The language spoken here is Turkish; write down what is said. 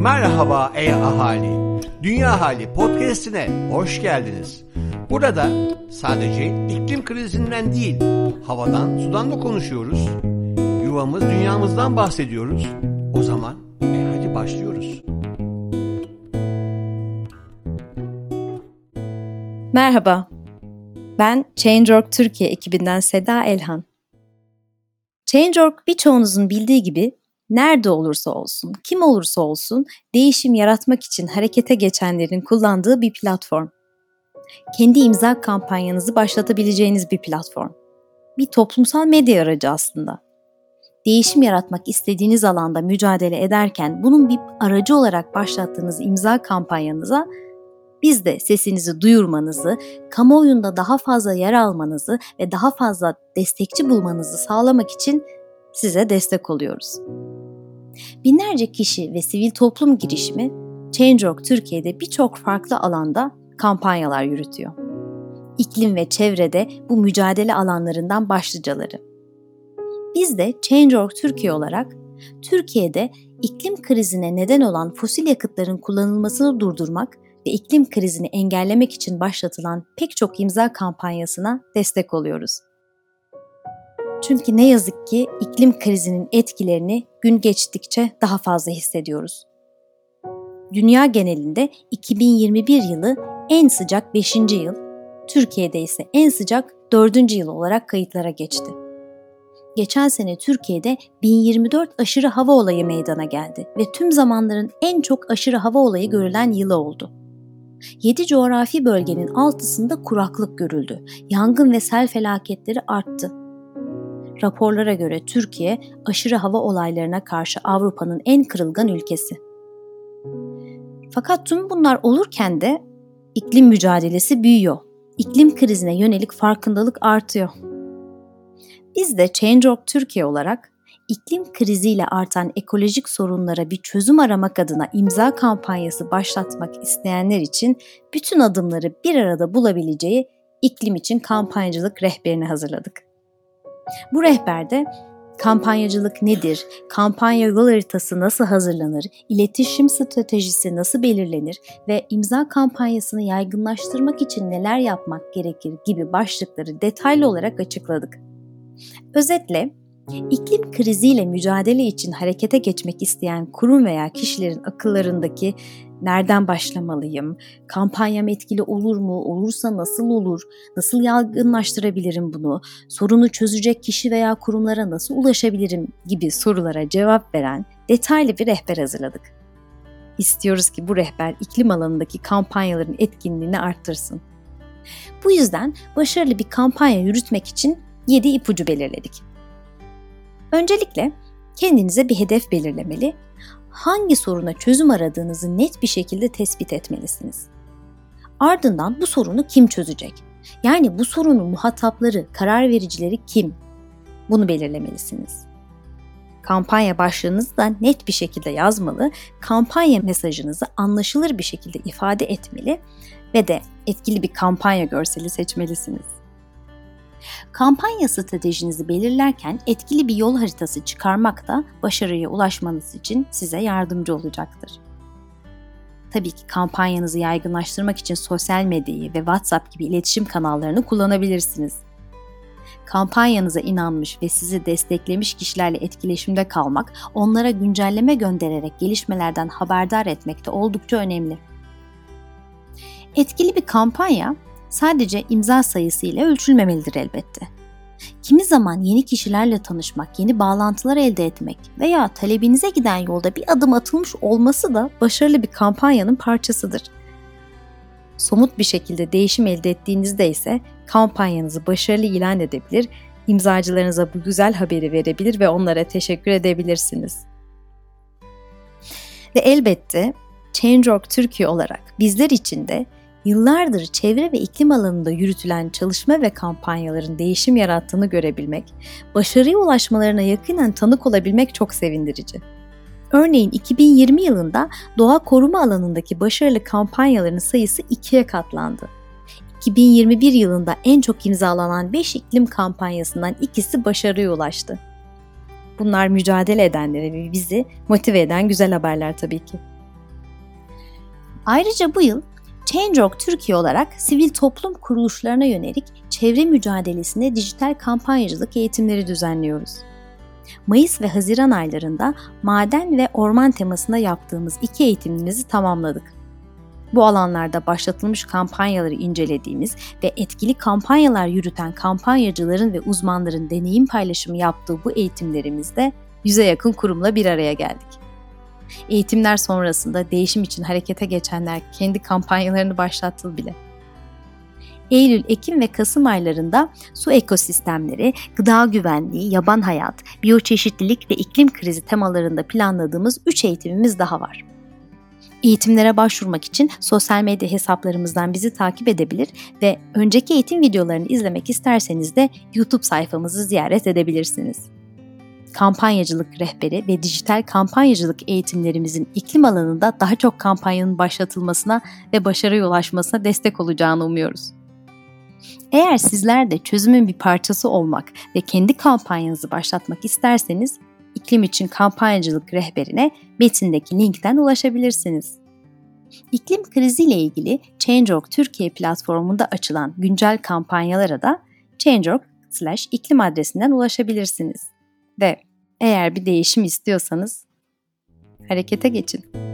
Merhaba ey ahali. Dünya Hali podcast'ine hoş geldiniz. Burada sadece iklim krizinden değil, havadan, sudan da konuşuyoruz. Yuvamız, dünyamızdan bahsediyoruz. O zaman e hadi başlıyoruz. Merhaba, ben Change.org Türkiye ekibinden Seda Elhan. Change.org birçoğunuzun bildiği gibi nerede olursa olsun, kim olursa olsun değişim yaratmak için harekete geçenlerin kullandığı bir platform. Kendi imza kampanyanızı başlatabileceğiniz bir platform. Bir toplumsal medya aracı aslında. Değişim yaratmak istediğiniz alanda mücadele ederken bunun bir aracı olarak başlattığınız imza kampanyanıza biz de sesinizi duyurmanızı, kamuoyunda daha fazla yer almanızı ve daha fazla destekçi bulmanızı sağlamak için size destek oluyoruz. Binlerce kişi ve sivil toplum girişimi Change.org Türkiye'de birçok farklı alanda kampanyalar yürütüyor. İklim ve çevrede bu mücadele alanlarından başlıcaları. Biz de Change.org Türkiye olarak Türkiye'de iklim krizine neden olan fosil yakıtların kullanılmasını durdurmak ve iklim krizini engellemek için başlatılan pek çok imza kampanyasına destek oluyoruz. Çünkü ne yazık ki iklim krizinin etkilerini gün geçtikçe daha fazla hissediyoruz. Dünya genelinde 2021 yılı en sıcak 5. yıl, Türkiye'de ise en sıcak 4. yıl olarak kayıtlara geçti. Geçen sene Türkiye'de 1024 aşırı hava olayı meydana geldi ve tüm zamanların en çok aşırı hava olayı görülen yılı oldu. 7 coğrafi bölgenin altısında kuraklık görüldü. Yangın ve sel felaketleri arttı. Raporlara göre Türkiye aşırı hava olaylarına karşı Avrupa'nın en kırılgan ülkesi. Fakat tüm bunlar olurken de iklim mücadelesi büyüyor. İklim krizine yönelik farkındalık artıyor. Biz de Change.org Türkiye olarak iklim kriziyle artan ekolojik sorunlara bir çözüm aramak adına imza kampanyası başlatmak isteyenler için bütün adımları bir arada bulabileceği iklim için kampanyacılık rehberini hazırladık. Bu rehberde kampanyacılık nedir, kampanya yol haritası nasıl hazırlanır, iletişim stratejisi nasıl belirlenir? Ve imza kampanyasını yaygınlaştırmak için neler yapmak gerekir? gibi başlıkları detaylı olarak açıkladık. Özetle İklim kriziyle mücadele için harekete geçmek isteyen kurum veya kişilerin akıllarındaki nereden başlamalıyım, kampanyam etkili olur mu, olursa nasıl olur, nasıl yaygınlaştırabilirim bunu, sorunu çözecek kişi veya kurumlara nasıl ulaşabilirim gibi sorulara cevap veren detaylı bir rehber hazırladık. İstiyoruz ki bu rehber iklim alanındaki kampanyaların etkinliğini arttırsın. Bu yüzden başarılı bir kampanya yürütmek için 7 ipucu belirledik. Öncelikle kendinize bir hedef belirlemeli, hangi soruna çözüm aradığınızı net bir şekilde tespit etmelisiniz. Ardından bu sorunu kim çözecek? Yani bu sorunun muhatapları, karar vericileri kim? Bunu belirlemelisiniz. Kampanya başlığınızı da net bir şekilde yazmalı, kampanya mesajınızı anlaşılır bir şekilde ifade etmeli ve de etkili bir kampanya görseli seçmelisiniz. Kampanya stratejinizi belirlerken etkili bir yol haritası çıkarmak da başarıya ulaşmanız için size yardımcı olacaktır. Tabii ki kampanyanızı yaygınlaştırmak için sosyal medyayı ve WhatsApp gibi iletişim kanallarını kullanabilirsiniz. Kampanyanıza inanmış ve sizi desteklemiş kişilerle etkileşimde kalmak, onlara güncelleme göndererek gelişmelerden haberdar etmek de oldukça önemli. Etkili bir kampanya sadece imza sayısı ile ölçülmemelidir elbette. Kimi zaman yeni kişilerle tanışmak, yeni bağlantılar elde etmek veya talebinize giden yolda bir adım atılmış olması da başarılı bir kampanyanın parçasıdır. Somut bir şekilde değişim elde ettiğinizde ise kampanyanızı başarılı ilan edebilir, imzacılarınıza bu güzel haberi verebilir ve onlara teşekkür edebilirsiniz. Ve elbette Change.org Türkiye olarak bizler için de yıllardır çevre ve iklim alanında yürütülen çalışma ve kampanyaların değişim yarattığını görebilmek, başarıya ulaşmalarına yakinen tanık olabilmek çok sevindirici. Örneğin 2020 yılında doğa koruma alanındaki başarılı kampanyaların sayısı ikiye katlandı. 2021 yılında en çok imzalanan 5 iklim kampanyasından ikisi başarıya ulaştı. Bunlar mücadele edenleri ve bizi motive eden güzel haberler tabii ki. Ayrıca bu yıl Change.org Türkiye olarak sivil toplum kuruluşlarına yönelik çevre mücadelesinde dijital kampanyacılık eğitimleri düzenliyoruz. Mayıs ve Haziran aylarında maden ve orman temasında yaptığımız iki eğitimimizi tamamladık. Bu alanlarda başlatılmış kampanyaları incelediğimiz ve etkili kampanyalar yürüten kampanyacıların ve uzmanların deneyim paylaşımı yaptığı bu eğitimlerimizde yüze yakın kurumla bir araya geldik. Eğitimler sonrasında değişim için harekete geçenler kendi kampanyalarını başlattı bile. Eylül, Ekim ve Kasım aylarında su ekosistemleri, gıda güvenliği, yaban hayat, biyoçeşitlilik ve iklim krizi temalarında planladığımız 3 eğitimimiz daha var. Eğitimlere başvurmak için sosyal medya hesaplarımızdan bizi takip edebilir ve önceki eğitim videolarını izlemek isterseniz de YouTube sayfamızı ziyaret edebilirsiniz. Kampanyacılık rehberi ve dijital kampanyacılık eğitimlerimizin iklim alanında daha çok kampanyanın başlatılmasına ve başarıya ulaşmasına destek olacağını umuyoruz. Eğer sizler de çözümün bir parçası olmak ve kendi kampanyanızı başlatmak isterseniz iklim için kampanyacılık rehberine metindeki linkten ulaşabilirsiniz. İklim kriziyle ilgili Change.org Türkiye platformunda açılan güncel kampanyalara da Change.org iklim adresinden ulaşabilirsiniz. Ve eğer bir değişim istiyorsanız harekete geçin.